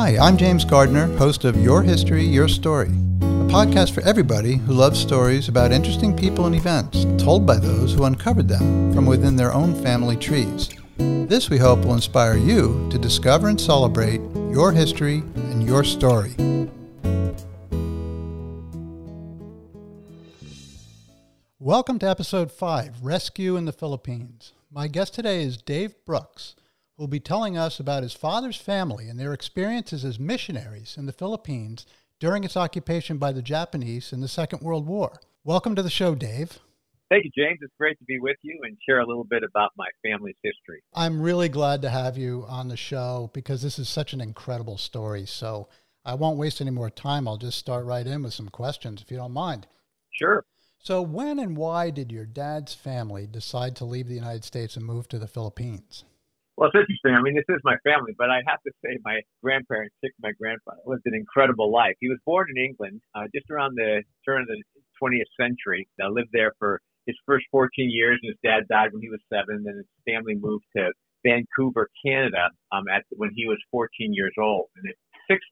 Hi, I'm James Gardner, host of Your History, Your Story, a podcast for everybody who loves stories about interesting people and events told by those who uncovered them from within their own family trees. This, we hope, will inspire you to discover and celebrate your history and your story. Welcome to episode 5 Rescue in the Philippines. My guest today is Dave Brooks will be telling us about his father's family and their experiences as missionaries in the Philippines during its occupation by the Japanese in the Second World War. Welcome to the show, Dave. Thank you, James. It's great to be with you and share a little bit about my family's history. I'm really glad to have you on the show because this is such an incredible story. So I won't waste any more time. I'll just start right in with some questions, if you don't mind. Sure. So, when and why did your dad's family decide to leave the United States and move to the Philippines? Well, it's interesting. I mean, this is my family, but I have to say my grandparents, took my grandfather, lived an incredible life. He was born in England uh, just around the turn of the 20th century. I lived there for his first 14 years, and his dad died when he was seven. Then his family moved to Vancouver, Canada, um, at when he was 14 years old. And at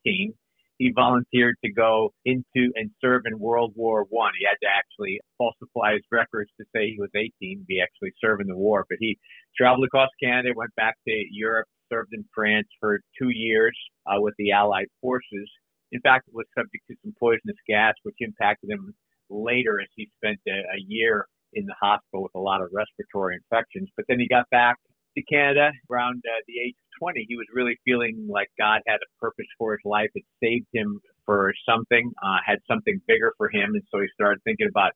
16, he volunteered to go into and serve in World War One. He had to actually falsify his records to say he was 18 to be actually serving the war. But he traveled across Canada, went back to Europe, served in France for two years uh, with the Allied forces. In fact, it was subject to some poisonous gas, which impacted him later as he spent a, a year in the hospital with a lot of respiratory infections. But then he got back to Canada around uh, the age of 20. He was really feeling like God had a purpose for his life. It saved him for something, uh, had something bigger for him. And so he started thinking about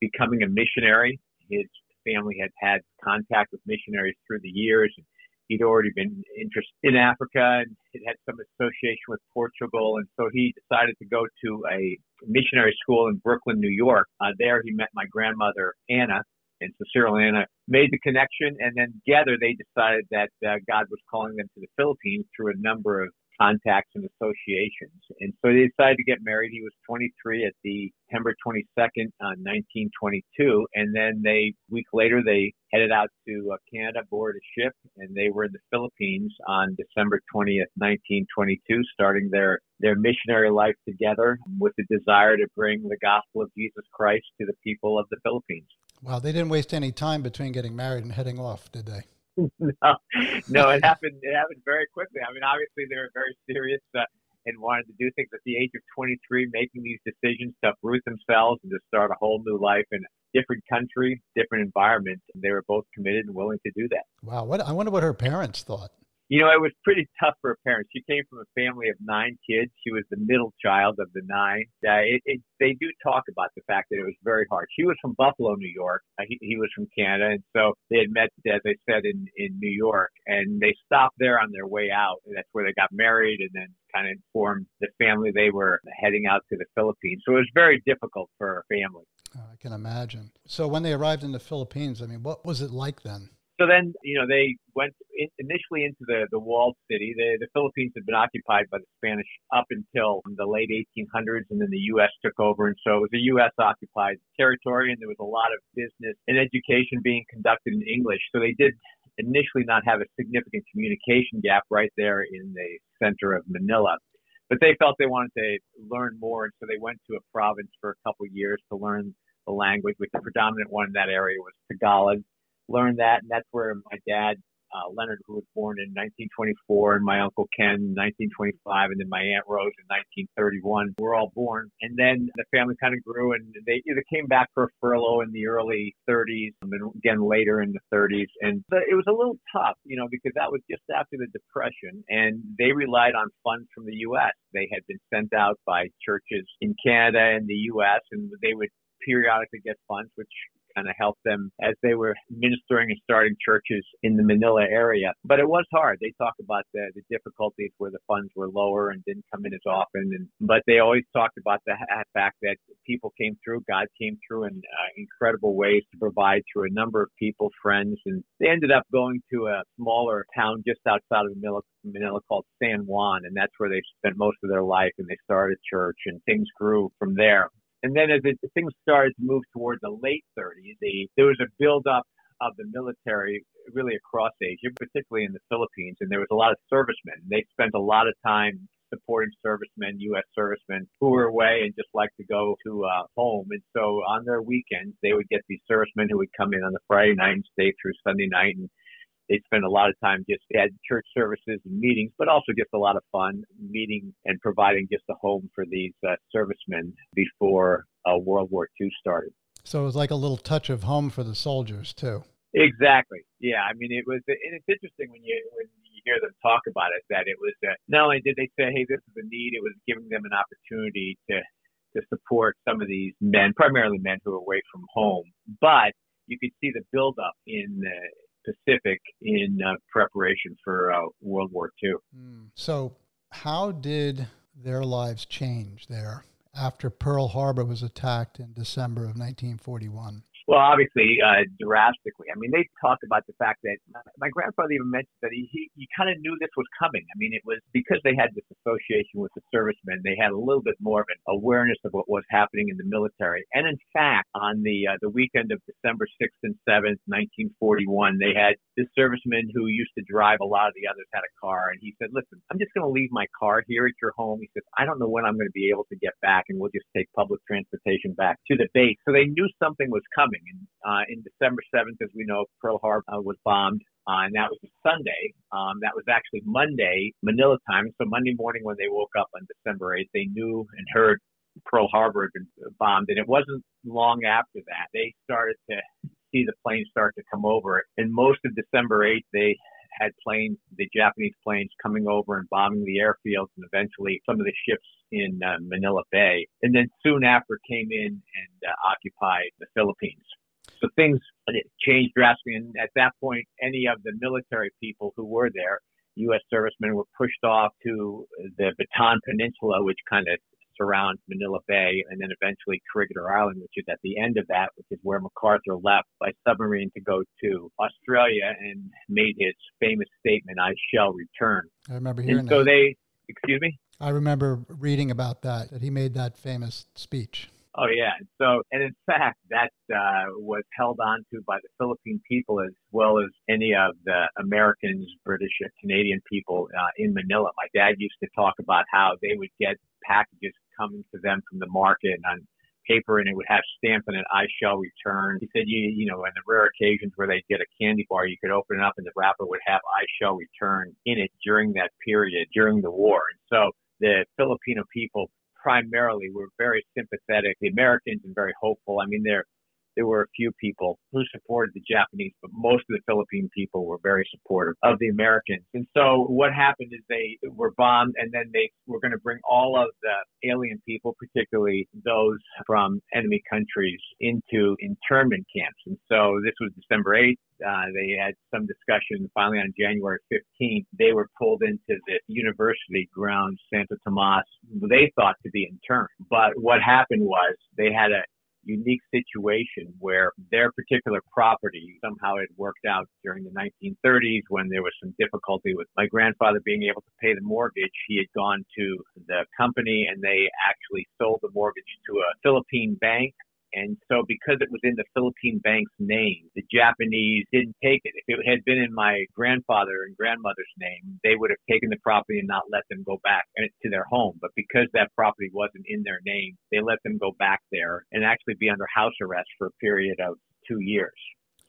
becoming a missionary. His family had had contact with missionaries through the years. He'd already been interested in Africa and it had some association with Portugal. And so he decided to go to a missionary school in Brooklyn, New York. Uh, there he met my grandmother, Anna, and and Anna made the connection, and then together they decided that uh, God was calling them to the Philippines through a number of contacts and associations. And so they decided to get married. He was 23 at the September 22nd, uh, 1922. And then they, week later, they headed out to uh, Canada, boarded a ship, and they were in the Philippines on December 20th, 1922, starting their, their missionary life together with the desire to bring the gospel of Jesus Christ to the people of the Philippines. Wow, they didn't waste any time between getting married and heading off, did they? no, no, it happened. It happened very quickly. I mean, obviously they were very serious uh, and wanted to do things at the age of 23, making these decisions to uproot themselves and to start a whole new life in a different country, different environment. And they were both committed and willing to do that. Wow, what I wonder what her parents thought. You know, it was pretty tough for her parents. She came from a family of nine kids. She was the middle child of the nine. Uh, it, it, they do talk about the fact that it was very hard. She was from Buffalo, New York. Uh, he, he was from Canada, and so they had met, as I said, in in New York, and they stopped there on their way out. And that's where they got married, and then kind of informed the family they were heading out to the Philippines. So it was very difficult for her family. I can imagine. So when they arrived in the Philippines, I mean, what was it like then? So then, you know, they went in, initially into the, the walled city. The, the Philippines had been occupied by the Spanish up until the late 1800s, and then the U.S. took over. And so it was a U.S. occupied territory, and there was a lot of business and education being conducted in English. So they did initially not have a significant communication gap right there in the center of Manila. But they felt they wanted to learn more, and so they went to a province for a couple years to learn the language, which the predominant one in that area was Tagalog learned that, and that's where my dad, uh, Leonard, who was born in 1924, and my uncle Ken 1925, and then my aunt Rose in 1931 were all born. And then the family kind of grew, and they either came back for a furlough in the early 30s, and again later in the 30s. And it was a little tough, you know, because that was just after the Depression, and they relied on funds from the U.S. They had been sent out by churches in Canada and the U.S., and they would periodically get funds, which kind of help them as they were ministering and starting churches in the Manila area. But it was hard. They talk about the, the difficulties where the funds were lower and didn't come in as often. And, but they always talked about the fact that people came through, God came through in uh, incredible ways to provide through a number of people, friends. And they ended up going to a smaller town just outside of Manila, Manila called San Juan. And that's where they spent most of their life. And they started church and things grew from there. And then as it, things started to move toward the late 30s, the, there was a buildup of the military really across Asia, particularly in the Philippines, and there was a lot of servicemen. They spent a lot of time supporting servicemen, U.S. servicemen who were away and just like to go to uh, home. And so on their weekends, they would get these servicemen who would come in on the Friday night and stay through Sunday night and they spend a lot of time just at church services and meetings, but also just a lot of fun meeting and providing just a home for these uh, servicemen before uh, World War II started. So it was like a little touch of home for the soldiers too. Exactly. Yeah. I mean, it was, and it's interesting when you when you hear them talk about it that it was uh, not only did they say, "Hey, this is a need," it was giving them an opportunity to to support some of these men, primarily men who are away from home. But you could see the buildup in the Pacific in uh, preparation for uh, World War II. Mm. So, how did their lives change there after Pearl Harbor was attacked in December of 1941? Well, obviously, uh, drastically. I mean, they talk about the fact that my grandfather even mentioned that he, he, he kind of knew this was coming. I mean, it was because they had this association with the servicemen, they had a little bit more of an awareness of what was happening in the military. And in fact, on the uh, the weekend of December 6th and 7th, 1941, they had this serviceman who used to drive a lot of the others had a car, and he said, "Listen, I'm just going to leave my car here at your home." He says, "I don't know when I'm going to be able to get back, and we'll just take public transportation back to the base." So they knew something was coming. And uh, in December 7th, as we know, Pearl Harbor uh, was bombed. Uh, and that was Sunday. Um, that was actually Monday, Manila time. So Monday morning, when they woke up on December 8th, they knew and heard Pearl Harbor had been bombed. And it wasn't long after that they started to see the planes start to come over. And most of December 8th, they had planes, the Japanese planes coming over and bombing the airfields and eventually some of the ships in uh, Manila Bay. And then soon after came in and uh, occupied the Philippines. So things changed drastically. And at that point, any of the military people who were there, U.S. servicemen, were pushed off to the Bataan Peninsula, which kind of surrounds Manila Bay, and then eventually Corregidor Island, which is at the end of that, which is where MacArthur left by submarine to go to Australia and made his famous statement, I shall return. I remember hearing and so that. they, excuse me? I remember reading about that, that he made that famous speech. Oh yeah. So, and in fact, that uh, was held on to by the Philippine people as well as any of the Americans, British, and Canadian people uh, in Manila. My dad used to talk about how they would get packages coming to them from the market and on paper and it would have stamped on it, I shall return. He said, you, you know, on the rare occasions where they'd get a candy bar, you could open it up and the wrapper would have I shall return in it during that period, during the war. And so the Filipino people primarily were very sympathetic, the Americans, and very hopeful. I mean, there there were a few people who supported the Japanese, but most of the Philippine people were very supportive of the Americans. And so what happened is they were bombed and then they were going to bring all of the alien people, particularly those from enemy countries, into internment camps. And so this was December 8th. Uh, they had some discussion. Finally, on January 15th, they were pulled into the university grounds, Santo Tomas. They thought to be interned. But what happened was they had a unique situation where their particular property somehow had worked out during the 1930s when there was some difficulty with my grandfather being able to pay the mortgage. He had gone to the company and they actually sold the mortgage to a Philippine bank and so because it was in the Philippine bank's name, the Japanese didn't take it. If it had been in my grandfather and grandmother's name, they would have taken the property and not let them go back uh, to their home. But because that property wasn't in their name, they let them go back there and actually be under house arrest for a period of two years.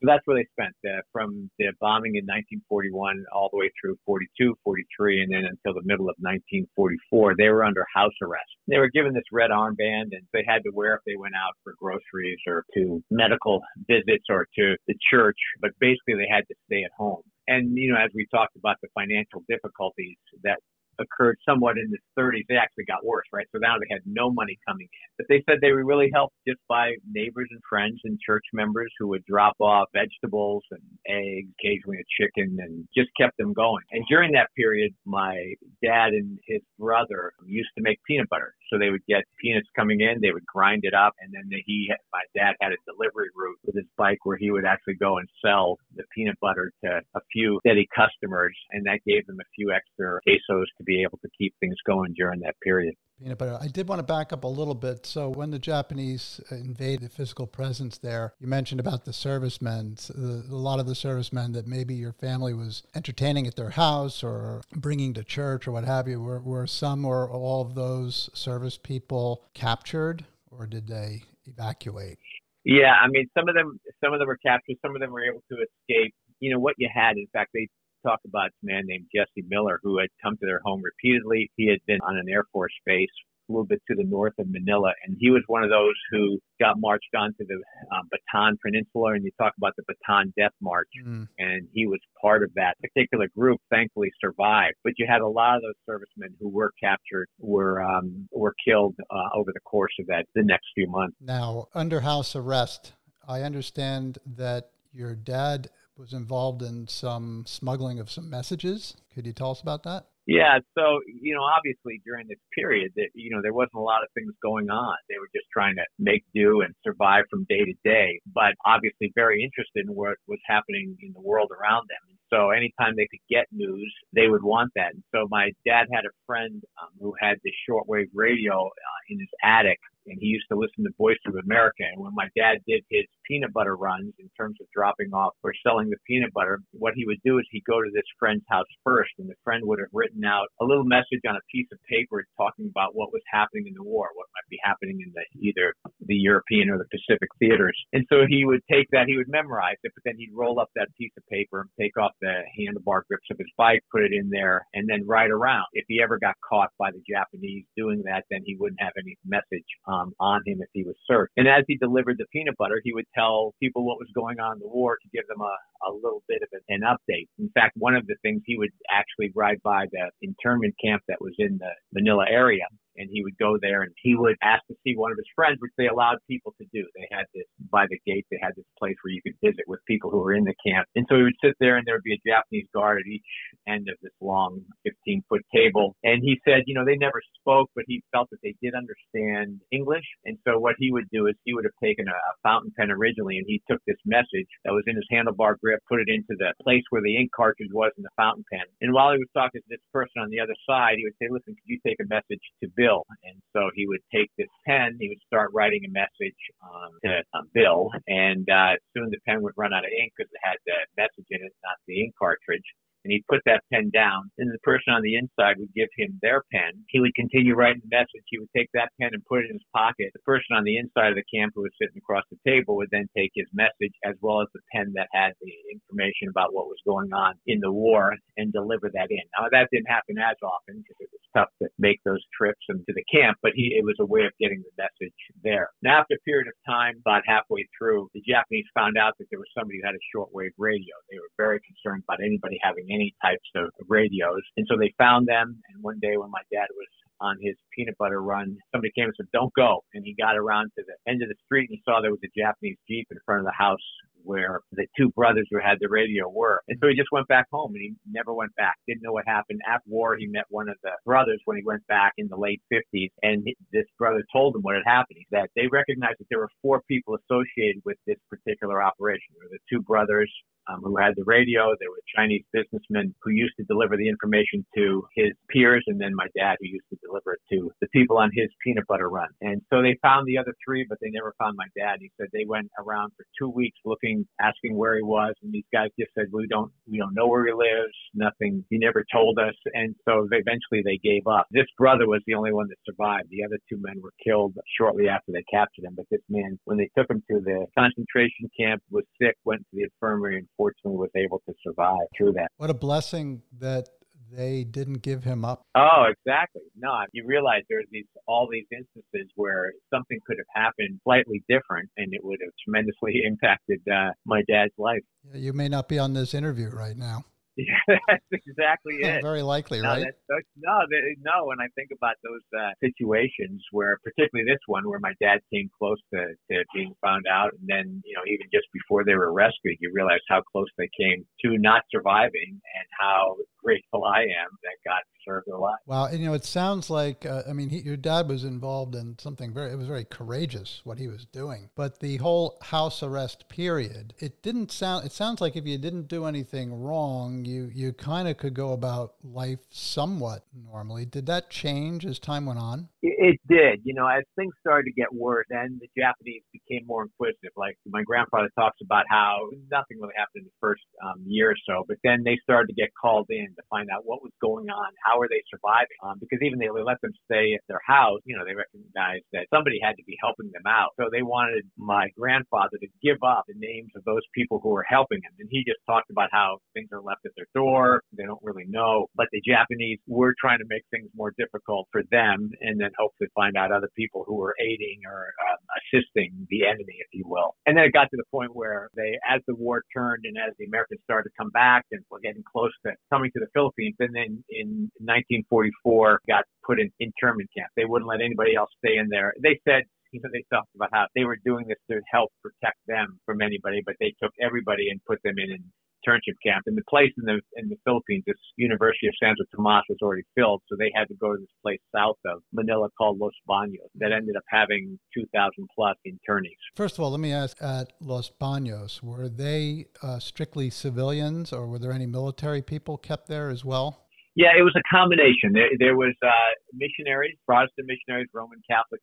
So that's where they spent uh, from the bombing in 1941 all the way through 42, 43, and then until the middle of 1944. They were under house arrest. They were given this red armband and they had to wear if they went out for groceries or to medical visits or to the church, but basically they had to stay at home. And, you know, as we talked about the financial difficulties that occurred somewhat in the 30s. They actually got worse, right? So now they had no money coming in. But they said they were really helped just by neighbors and friends and church members who would drop off vegetables and eggs, occasionally a chicken, and just kept them going. And during that period, my dad and his brother used to make peanut butter. So they would get peanuts coming in, they would grind it up, and then he, my dad had a delivery route with his bike where he would actually go and sell the peanut butter to a few steady customers, and that gave them a few extra pesos to be able to keep things going during that period. Peanut butter. I did want to back up a little bit. So, when the Japanese invaded the physical presence there, you mentioned about the servicemen, a lot of the servicemen that maybe your family was entertaining at their house or bringing to church or what have you. Were, were some or all of those service people captured or did they evacuate? Yeah, I mean, some of them, some of them were captured. Some of them were able to escape. You know what you had. In fact, they talk about a man named Jesse Miller who had come to their home repeatedly. He had been on an Air Force base a little bit to the north of Manila, and he was one of those who got marched onto the uh, Bataan Peninsula. And you talk about the Bataan Death March, mm. and he was part of that particular group. Thankfully, survived. But you had a lot of those servicemen who were captured, were um, were killed uh, over the course of that the next few months. Now, under house arrest, I understand that your dad was involved in some smuggling of some messages. Could you tell us about that? Yeah, so you know, obviously during this period, that you know there wasn't a lot of things going on. They were just trying to make do and survive from day to day. But obviously, very interested in what was happening in the world around them. So anytime they could get news, they would want that. And so my dad had a friend um, who had this shortwave radio uh, in his attic, and he used to listen to Voice of America. And when my dad did his peanut butter runs in terms of dropping off or selling the peanut butter, what he would do is he'd go to this friend's house first, and the friend would have written out a little message on a piece of paper talking about what was happening in the war, what might be happening in the either the European or the Pacific theaters. And so he would take that, he would memorize it, but then he'd roll up that piece of paper and take off the handlebar grips of his bike, put it in there, and then ride around. If he ever got caught by the Japanese doing that, then he wouldn't have any message um, um, on him if he was searched. And as he delivered the peanut butter, he would tell people what was going on in the war to give them a, a little bit of an update. In fact, one of the things he would actually ride by the internment camp that was in the Manila area and he would go there and he would ask to see one of his friends, which they allowed people to do. They had this by the gate, they had this place where you could visit with people who were in the camp. And so he would sit there and there would be a Japanese guard at each end of this long 15 foot table. And he said, you know, they never spoke, but he felt that they did understand English. And so what he would do is he would have taken a, a fountain pen originally and he took this message that was in his handlebar grip, put it into the place where the ink cartridge was in the fountain pen. And while he was talking to this person on the other side, he would say, listen, could you take a message to Bill? Bill. And so he would take this pen, he would start writing a message um, to um, Bill, and uh, soon the pen would run out of ink because it had the message in it, not the ink cartridge and he'd put that pen down. And the person on the inside would give him their pen. He would continue writing the message. He would take that pen and put it in his pocket. The person on the inside of the camp who was sitting across the table would then take his message as well as the pen that had the information about what was going on in the war and deliver that in. Now that didn't happen as often because it was tough to make those trips into the camp, but he it was a way of getting the message there. Now after a period of time, about halfway through, the Japanese found out that there was somebody who had a shortwave radio. They were very concerned about anybody having any types of radios. And so they found them. And one day when my dad was on his peanut butter run, somebody came and said, Don't go. And he got around to the end of the street and he saw there was a Japanese Jeep in front of the house where the two brothers who had the radio were. And so he just went back home and he never went back. Didn't know what happened. After war, he met one of the brothers when he went back in the late 50s. And this brother told him what had happened. That they recognized that there were four people associated with this particular operation. There were the two brothers um, who had the radio. There were Chinese businessmen who used to deliver the information to his peers, and then my dad who used to deliver it to the people on his peanut butter run. And so they found the other three, but they never found my dad. He said they went around for two weeks looking, asking where he was, and these guys just said we don't we don't know where he lives. Nothing. He never told us, and so eventually they gave up. This brother was the only one that survived. The other two men were killed shortly after they captured him. But this man, when they took him to the concentration camp, was sick, went to the infirmary, fortunately was able to survive through that. What a blessing that they didn't give him up. Oh, exactly. No, you realize there's these all these instances where something could have happened slightly different, and it would have tremendously impacted uh, my dad's life. You may not be on this interview right now. Yeah, that's exactly it. Very likely, no, right? That's, no, no. When I think about those uh, situations where, particularly this one, where my dad came close to, to being found out, and then you know, even just before they were rescued, you realize how close they came to not surviving, and how grateful I am that God preserved their life. Wow, and you know, it sounds like uh, I mean, he, your dad was involved in something very. It was very courageous what he was doing, but the whole house arrest period, it didn't sound. It sounds like if you didn't do anything wrong, you you kind of could go about life somewhat normally. Did that change as time went on? It did. You know, as things started to get worse, then the Japanese became more inquisitive. Like my grandfather talks about how nothing really happened in the first um, year or so, but then they started to get called in to find out what was going on, how are they surviving? Um, because even they let them stay at their house, you know, they recognized that somebody had to be helping them out. So they wanted my grandfather to give up the names of those people who were helping him. And he just talked about how things are left at their door. They don't really know. But the Japanese were trying to make things more difficult for them and then hopefully find out other people who were aiding or uh, assisting the enemy, if you will. And then it got to the point where they, as the war turned and as the Americans started to come back and were getting close to coming to the Philippines, and then in 1944 got put in internment camp. They wouldn't let anybody else stay in there. They said you know, they talked about how they were doing this to help protect them from anybody, but they took everybody and put them in internship camp. And the place in the in the Philippines, this University of Santo Tomas was already filled, so they had to go to this place south of Manila called Los Baños that ended up having 2,000 plus internees. First of all, let me ask: At Los Baños, were they uh, strictly civilians, or were there any military people kept there as well? Yeah, it was a combination. There, there was uh, missionaries, Protestant missionaries, Roman Catholic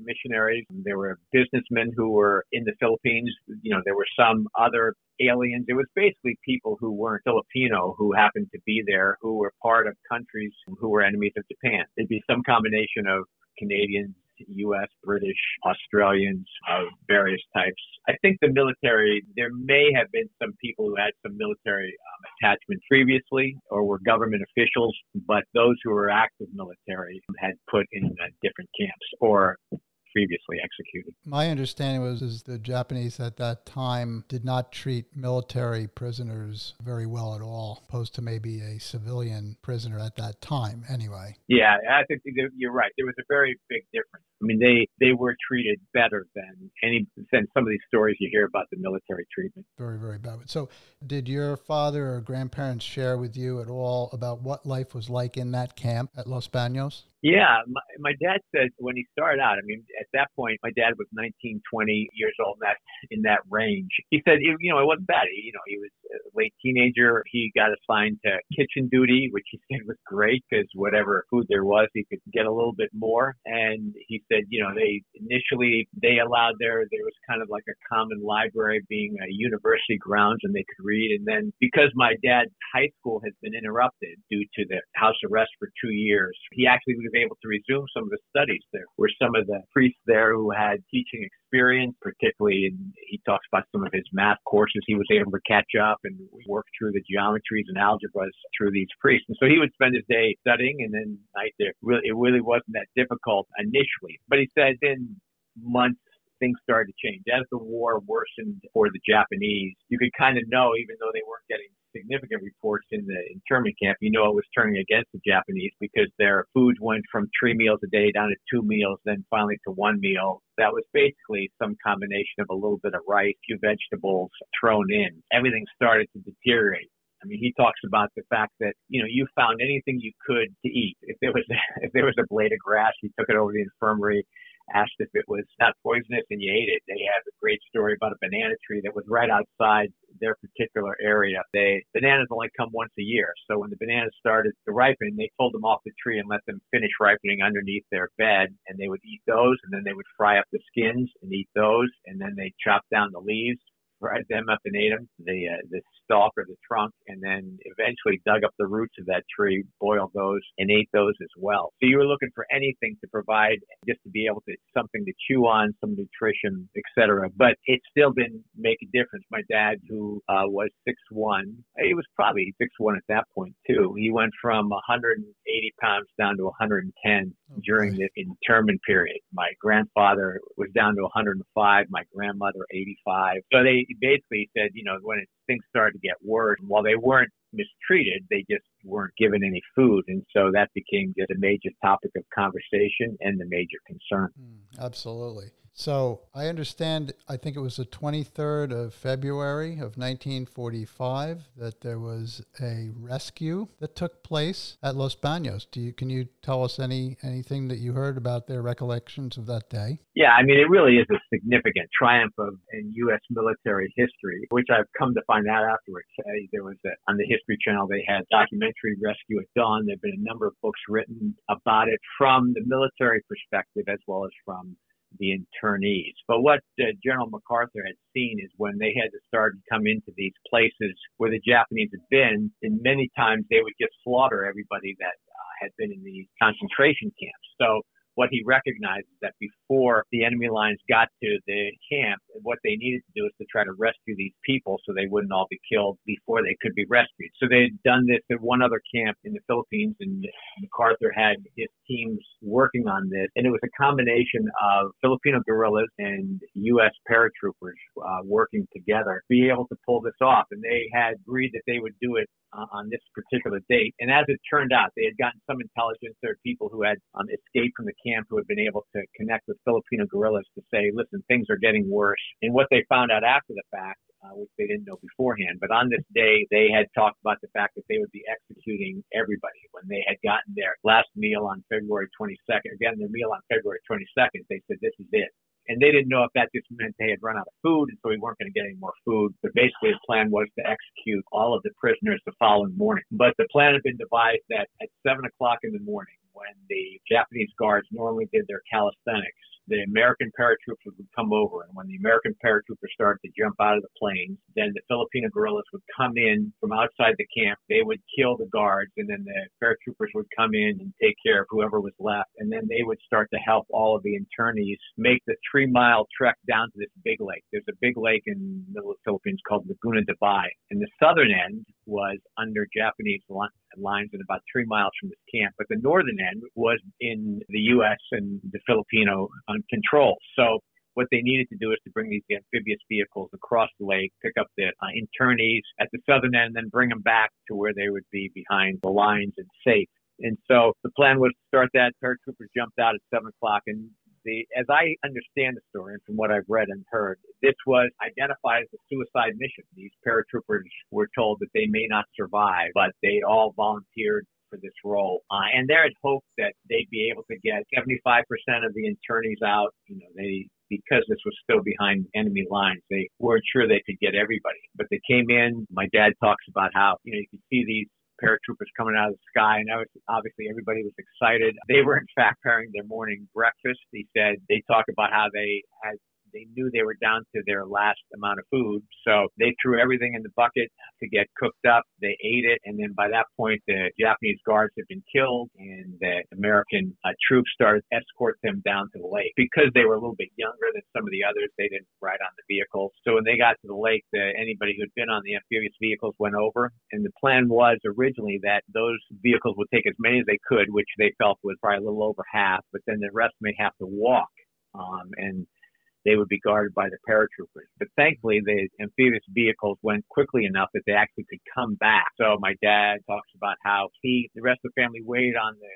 missionaries. There were businessmen who were in the Philippines. You know, there were some other aliens. It was basically people who weren't Filipino who happened to be there, who were part of countries who were enemies of Japan. It'd be some combination of Canadians, U.S., British, Australians of various types. I think the military, there may have been some people who had some military um, attachment previously or were government officials, but those who were active military had put in uh, different camps or previously executed. My understanding was is the Japanese at that time did not treat military prisoners very well at all, opposed to maybe a civilian prisoner at that time anyway. Yeah, I think you're right. There was a very big difference. I mean, they they were treated better than any than some of these stories you hear about the military treatment. Very, very bad. So, did your father or grandparents share with you at all about what life was like in that camp at Los Baños? Yeah, my, my dad said when he started out, I mean, at that point, my dad was 19, 20 years old, in that, in that range. He said, you know, it wasn't bad. He, you know, he was a late teenager. He got assigned to kitchen duty, which he said was great because whatever food there was, he could get a little bit more. And he said, you know, they initially, they allowed there, there was kind of like a common library being a university grounds and they could read. And then because my dad's high school has been interrupted due to the house arrest for two years, he actually was able to resume some of the studies. There were some of the priests there who had teaching experience, particularly, and he talks about some of his math courses. He was able to catch up and work through the geometries and algebras through these priests. And so he would spend his day studying, and then night there. Really, it really wasn't that difficult initially. But he said then months things started to change. As the war worsened for the Japanese, you could kind of know, even though they weren't getting significant reports in the internment camp, you know it was turning against the Japanese because their food went from three meals a day down to two meals, then finally to one meal. That was basically some combination of a little bit of rice, a few vegetables thrown in. Everything started to deteriorate. I mean, he talks about the fact that you know you found anything you could to eat. If there was if there was a blade of grass, you took it over to the infirmary asked if it was not poisonous and you ate it. They have a great story about a banana tree that was right outside their particular area. They bananas only come once a year. So when the bananas started to ripen, they pulled them off the tree and let them finish ripening underneath their bed and they would eat those and then they would fry up the skins and eat those and then they chop down the leaves fried them up and ate them, the uh, the stalk or the trunk, and then eventually dug up the roots of that tree, boiled those, and ate those as well. So you were looking for anything to provide just to be able to something to chew on, some nutrition, etc. But it still didn't make a difference. My dad, who uh, was six one, he was probably six one at that point too. He went from 180 pounds down to 110 okay. during the internment period. My grandfather was down to 105. My grandmother 85. So they basically said, you know, when it, things started to get worse, while they weren't mistreated, they just weren't given any food. And so that became just a major topic of conversation and the major concern. Mm, absolutely. So I understand, I think it was the 23rd of February of 1945 that there was a rescue that took place at Los Baños. Do you, can you tell us any anything that you heard about their recollections of that day? Yeah, I mean, it really is a significant triumph of in U.S. military history, which I've come to find out afterwards. There was a, on the History Channel, they had documentary Rescue at Dawn. There have been a number of books written about it from the military perspective as well as from the internees. But what uh, General MacArthur had seen is when they had to start to come into these places where the Japanese had been, and many times they would just slaughter everybody that uh, had been in these concentration camps. So what he recognized is that before the enemy lines got to the camp, what they needed to do is to try to rescue these people so they wouldn't all be killed before they could be rescued. So they had done this at one other camp in the Philippines, and MacArthur had his teams working on this, and it was a combination of Filipino guerrillas and U.S. paratroopers uh, working together to be able to pull this off. And they had agreed that they would do it uh, on this particular date. And as it turned out, they had gotten some intelligence. There were people who had um, escaped from the camp who had been able to connect with Filipino guerrillas to say, listen, things are getting worse. And what they found out after the fact, uh, which they didn't know beforehand, but on this day, they had talked about the fact that they would be executing everybody. When they had gotten their last meal on February 22nd, again, their meal on February 22nd, they said, this is it and they didn't know if that just meant they had run out of food, and so we weren't going to get any more food. But basically, the plan was to execute all of the prisoners the following morning. But the plan had been devised that at seven o'clock in the morning, when the Japanese guards normally did their calisthenics, the American paratroopers would come over. And when the American paratroopers started to jump out of the planes, then the Filipino guerrillas would come in from outside the camp. They would kill the guards, and then the paratroopers would come in and take care of whoever was left. And then they would start to help all of the internees make the three mile trek down to this big lake. There's a big lake in the middle of the Philippines called Laguna de Bay. And the southern end was under Japanese lines and about three miles from this camp. But the northern end was in the U.S. and the Filipino uh, control. So what they needed to do is to bring these amphibious vehicles across the lake, pick up the uh, internees at the southern end, and then bring them back to where they would be behind the lines and safe. And so the plan was to start that. Paratroopers jumped out at seven o'clock, and the, as I understand the story and from what I've read and heard, this was identified as a suicide mission. These paratroopers were told that they may not survive, but they all volunteered for this role. Uh, and they had hoped that they'd be able to get 75% of the internees out. You know, they because this was still behind enemy lines, they weren't sure they could get everybody. But they came in. My dad talks about how you know you could see these paratroopers coming out of the sky, and was, obviously everybody was excited. They were in fact preparing their morning breakfast. He said they talked about how they had they knew they were down to their last amount of food. So they threw everything in the bucket to get cooked up. They ate it. And then by that point, the Japanese guards had been killed and the American uh, troops started to escort them down to the lake. Because they were a little bit younger than some of the others, they didn't ride on the vehicles. So when they got to the lake, the, anybody who'd been on the amphibious vehicles went over. And the plan was originally that those vehicles would take as many as they could, which they felt was probably a little over half, but then the rest may have to walk. Um, and they would be guarded by the paratroopers. But thankfully, the amphibious vehicles went quickly enough that they actually could come back. So my dad talks about how he, the rest of the family waited on the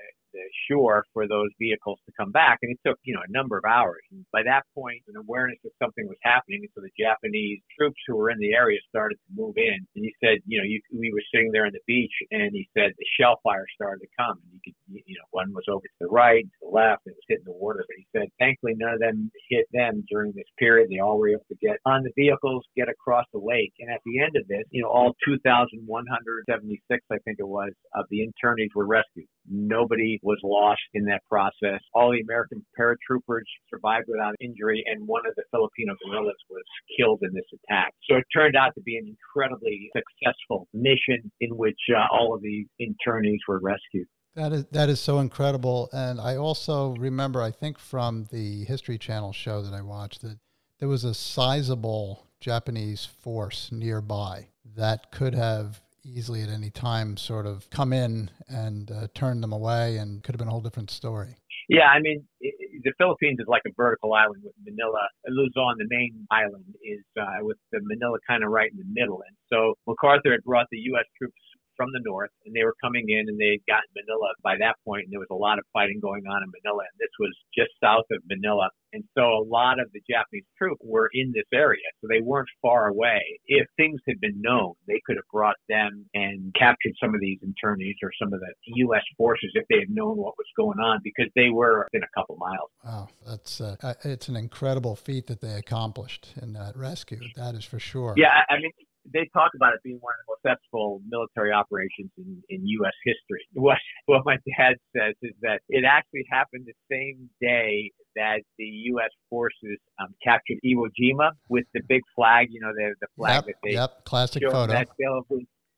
shore for those vehicles to come back. And it took, you know, a number of hours. And by that point, an awareness that something was happening. And so the Japanese troops who were in the area started to move in. And he said, you know, you, we were sitting there on the beach and he said the shell fire started to come. And you could, you know, one was over to the right, to the left, and it was hitting the water. But he said, thankfully, none of them hit them during this period. They all were able to get on the vehicles, get across the lake. And at the end of this, you know, all 2,176, I think it was, of the internees were rescued. Nobody was lost in that process. All the American paratroopers survived without injury, and one of the Filipino guerrillas was killed in this attack. So it turned out to be an incredibly successful mission in which uh, all of these internees were rescued. That is that is so incredible, and I also remember, I think from the History Channel show that I watched, that there was a sizable Japanese force nearby that could have easily at any time sort of come in and uh, turn them away and could have been a whole different story. Yeah, I mean, it, the Philippines is like a vertical island with Manila. Luzon, the main island, is uh, with the Manila kind of right in the middle. And so MacArthur had brought the U.S. troops from the north, and they were coming in, and they had gotten Manila by that point, and there was a lot of fighting going on in Manila, and this was just south of Manila, and so a lot of the Japanese troops were in this area, so they weren't far away. If things had been known, they could have brought them and captured some of these internees or some of the U.S. forces if they had known what was going on, because they were within a couple miles. Wow, that's uh, uh, it's an incredible feat that they accomplished in that rescue. That is for sure. Yeah, I mean they talk about it being one of the most successful military operations in, in U.S. history. What what my dad says is that it actually happened the same day that the U.S. forces um, captured Iwo Jima with the big flag. You know, the the flag yep, that they yep, classic photo. That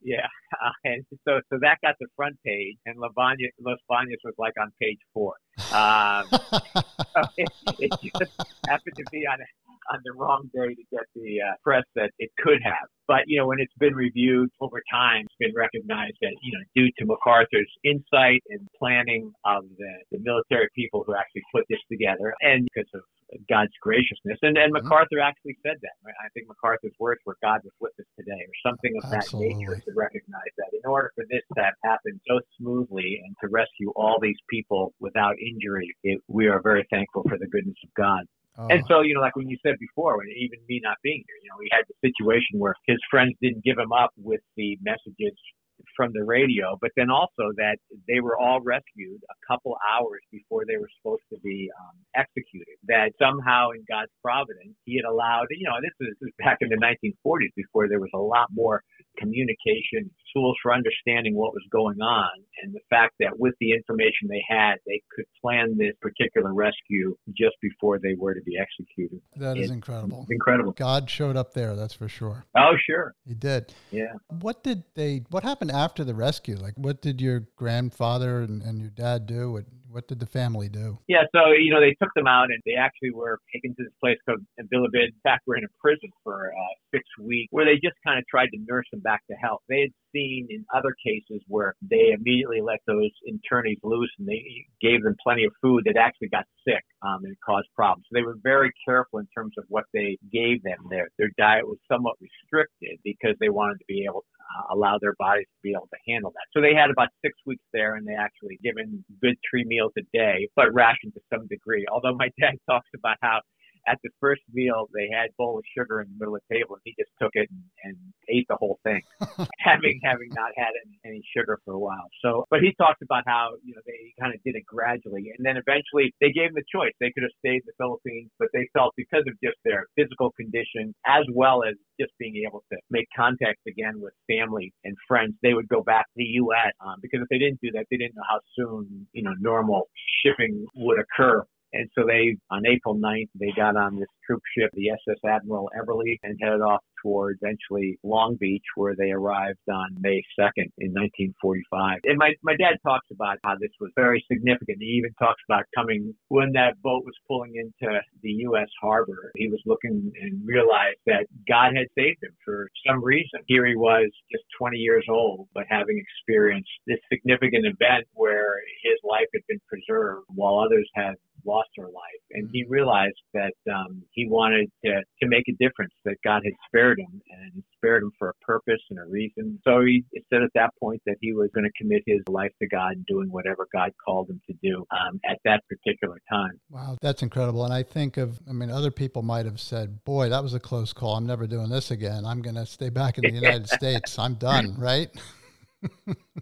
yeah, uh, and so so that got the front page, and Lavanya, Los Baños was like on page four. Um, so it, it, just happened to be on on the wrong day to get the uh, press that it could have. But you know, when it's been reviewed over time, it's been recognized that you know, due to MacArthur's insight and planning of the, the military people who actually put this together, and because of God's graciousness. And, and. MacArthur actually said that. Right? I think MacArthur's words were God was with us today, or something of Absolutely. that nature, to recognize that in order for this to have happened so smoothly and to rescue all these people without injury, it, we are very thankful for the goodness of God. Oh. And so, you know, like when you said before, when even me not being here, you know, we had the situation where his friends didn't give him up with the messages from the radio, but then also that they were all rescued a couple hours before they were supposed to be um, executed. That somehow in God's providence, He had allowed, you know, this was, this is back in the 1940s before there was a lot more communication, tools for understanding what was going on, and the fact that with the information they had, they could plan this particular rescue just before they were to be executed. That is incredible. Incredible. God showed up there, that's for sure. Oh, sure. He did. Yeah. What did they, what happened after the rescue? Like, what did your grandfather and, and your dad do? What, what did the family do? Yeah, so you know they took them out and they actually were taken to this place called Bilibid. In fact, were in a prison for uh, six weeks where they just kind of tried to nurse them back to health. They had seen in other cases where they immediately let those internees loose and they gave them plenty of food that actually got sick um, and caused problems. So they were very careful in terms of what they gave them. Their their diet was somewhat restricted because they wanted to be able to uh, allow their bodies to be able to handle that. So they had about six weeks there, and they actually given good three meals a day, but rationed to some degree. Although my dad talks about how at the first meal they had a bowl of sugar in the middle of the table and he just took it and, and ate the whole thing having having not had any, any sugar for a while. So but he talked about how you know they kind of did it gradually and then eventually they gave him the choice. They could have stayed in the philippines but they felt because of just their physical condition as well as just being able to make contact again with family and friends they would go back to the us um, because if they didn't do that they didn't know how soon you know normal shipping would occur and so they, on April 9th, they got on this troop ship, the SS Admiral Eberle, and headed off toward eventually Long Beach, where they arrived on May 2nd in 1945. And my, my dad talks about how this was very significant. He even talks about coming when that boat was pulling into the U.S. harbor. He was looking and realized that God had saved him for some reason. Here he was, just 20 years old, but having experienced this significant event where his life had been preserved while others had lost their life. And he realized that um, he wanted to, to make a difference, that God had spared him and spared him for a purpose and a reason. So he said at that point that he was going to commit his life to God and doing whatever God called him to do um, at that particular time. Wow, that's incredible. And I think of, I mean, other people might have said, boy, that was a close call. I'm never doing this again. I'm going to stay back in the United States. I'm done, right?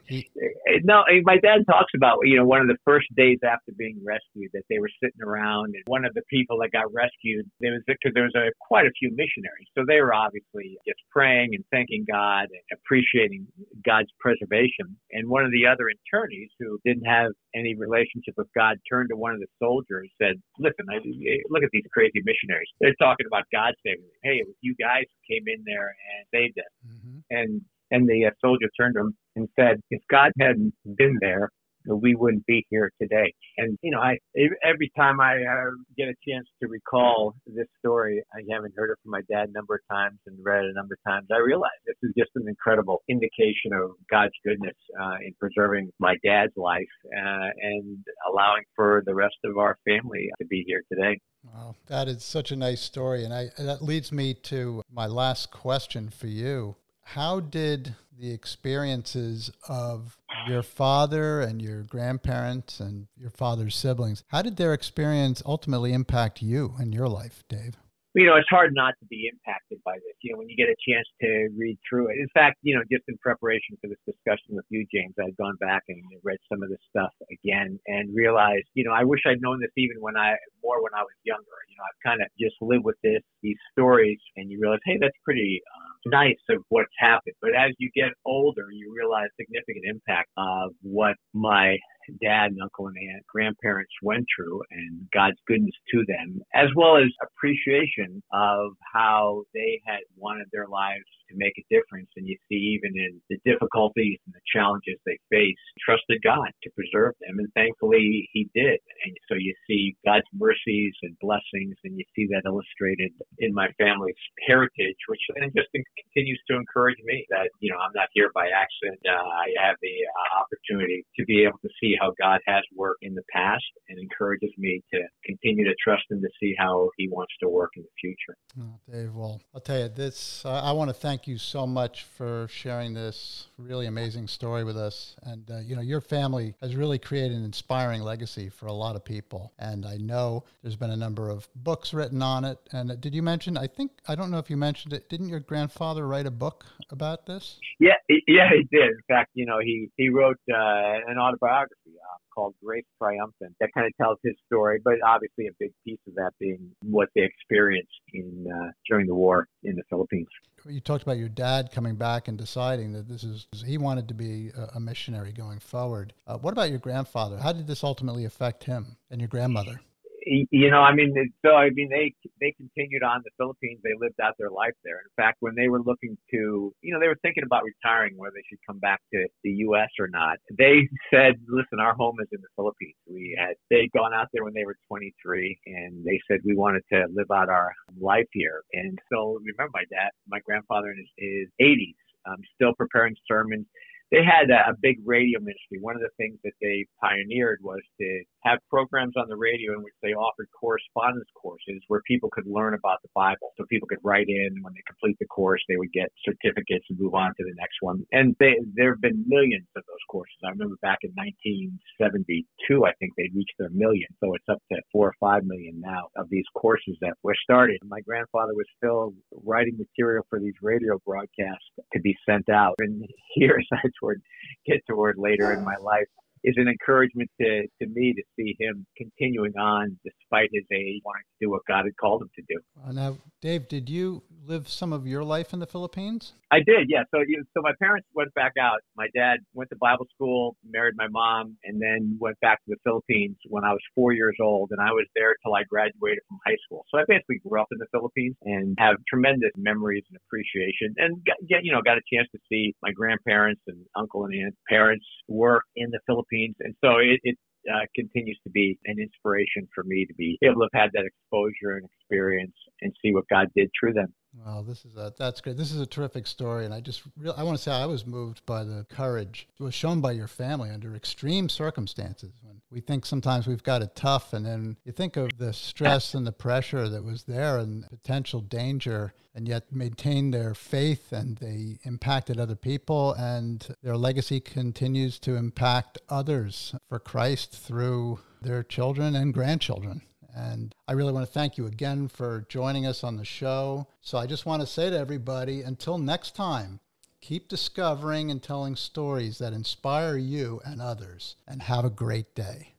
Eh, eh, no, eh, my dad talks about you know one of the first days after being rescued that they were sitting around and one of the people that got rescued there was because there was a, quite a few missionaries, so they were obviously just praying and thanking God and appreciating God's preservation. And one of the other internees who didn't have any relationship with God turned to one of the soldiers and said, "Listen, I, look at these crazy missionaries. They're talking about God saving them. Hey, it was you guys who came in there and saved us." Mm-hmm. And and the uh, soldier turned to him and said, if God hadn't been there, we wouldn't be here today. And, you know, I, every time I uh, get a chance to recall this story, I haven't heard it from my dad a number of times and read it a number of times. I realize this is just an incredible indication of God's goodness uh, in preserving my dad's life uh, and allowing for the rest of our family to be here today. Wow, that is such a nice story. And I, that leads me to my last question for you how did the experiences of your father and your grandparents and your father's siblings how did their experience ultimately impact you and your life dave you know, it's hard not to be impacted by this. You know, when you get a chance to read through it. In fact, you know, just in preparation for this discussion with you, James, I'd gone back and read some of this stuff again and realized, you know, I wish I'd known this even when I more when I was younger. You know, I've kind of just lived with this these stories, and you realize, hey, that's pretty um, nice of what's happened. But as you get older, you realize significant impact of what my dad and uncle and aunt, grandparents went through and God's goodness to them, as well as appreciation of how they had wanted their lives to make a difference. And you see, even in the difficulties and the challenges they faced, trusted God to preserve them. And thankfully, He did. And so you see God's mercies and blessings, and you see that illustrated in my family's heritage, which then just continues to encourage me that, you know, I'm not here by accident. Uh, I have the uh, opportunity to be able to see how God has worked in the past and encourages me to continue to trust Him to see how He wants to work in the future. Oh, Dave, well, I'll tell you this. Uh, I want to thank you so much for sharing this really amazing story with us. And, uh, you know, your family has really created an inspiring legacy for a lot of people. And I know there's been a number of books written on it. And uh, did you mention, I think, I don't know if you mentioned it, didn't your grandfather write a book about this? Yeah, yeah, he did. In fact, you know, he, he wrote uh, an autobiography uh, called Grace Triumphant that kind of tells his story, but obviously a big piece of that being what they experienced in uh, during the war in the Philippines. You talked about your dad coming back and deciding that this is he wanted to be a, missionary going forward. Uh, what about your grandfather? How did this ultimately affect him and your grandmother? You know, I mean, so I mean, they they continued on the Philippines. They lived out their life there. In fact, when they were looking to, you know, they were thinking about retiring, whether they should come back to the U.S. or not. They said, "Listen, our home is in the Philippines. We had they'd gone out there when they were 23, and they said we wanted to live out our life here. And so, remember, my dad, my grandfather in his, his 80s, um, still preparing sermons they had a, a big radio ministry. One of the things that they pioneered was to have programs on the radio in which they offered correspondence courses where people could learn about the Bible. So people could write in when they complete the course, they would get certificates and move on to the next one. And they, there have been millions of those courses. I remember back in 1972, I think they reached their million. So it's up to four or five million now of these courses that were started. My grandfather was still writing material for these radio broadcasts to be sent out. And here's I toward get toward later in my life is an encouragement to, to me to see him continuing on despite his age, wanting to do what God had called him to do. Uh, now, Dave, did you live some of your life in the Philippines? I did, yeah. So, you so my parents went back out. My dad went to Bible school, married my mom, and then went back to the Philippines when I was four years old, and I was there till I graduated from high school. So I basically grew up in the Philippines and have tremendous memories and appreciation, and get you know got a chance to see my grandparents and uncle and aunt parents work in the Philippines, and so it, it uh, continues to be an inspiration for me to be able to have had that exposure and experience and see what God did through them. Well, this is a, that's great. This is a terrific story, and I just really, I want to say I was moved by the courage that was shown by your family under extreme circumstances. When we think sometimes we've got it tough, and then you think of the stress and the pressure that was there and potential danger, and yet maintained their faith and they impacted other people, and their legacy continues to impact others for Christ through their children and grandchildren. And I really want to thank you again for joining us on the show. So I just want to say to everybody until next time, keep discovering and telling stories that inspire you and others, and have a great day.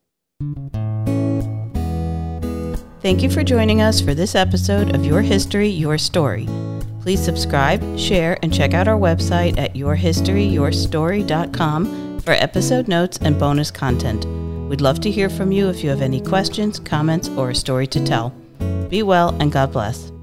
Thank you for joining us for this episode of Your History, Your Story. Please subscribe, share, and check out our website at yourhistoryyourstory.com for episode notes and bonus content. We'd love to hear from you if you have any questions, comments, or a story to tell. Be well and God bless.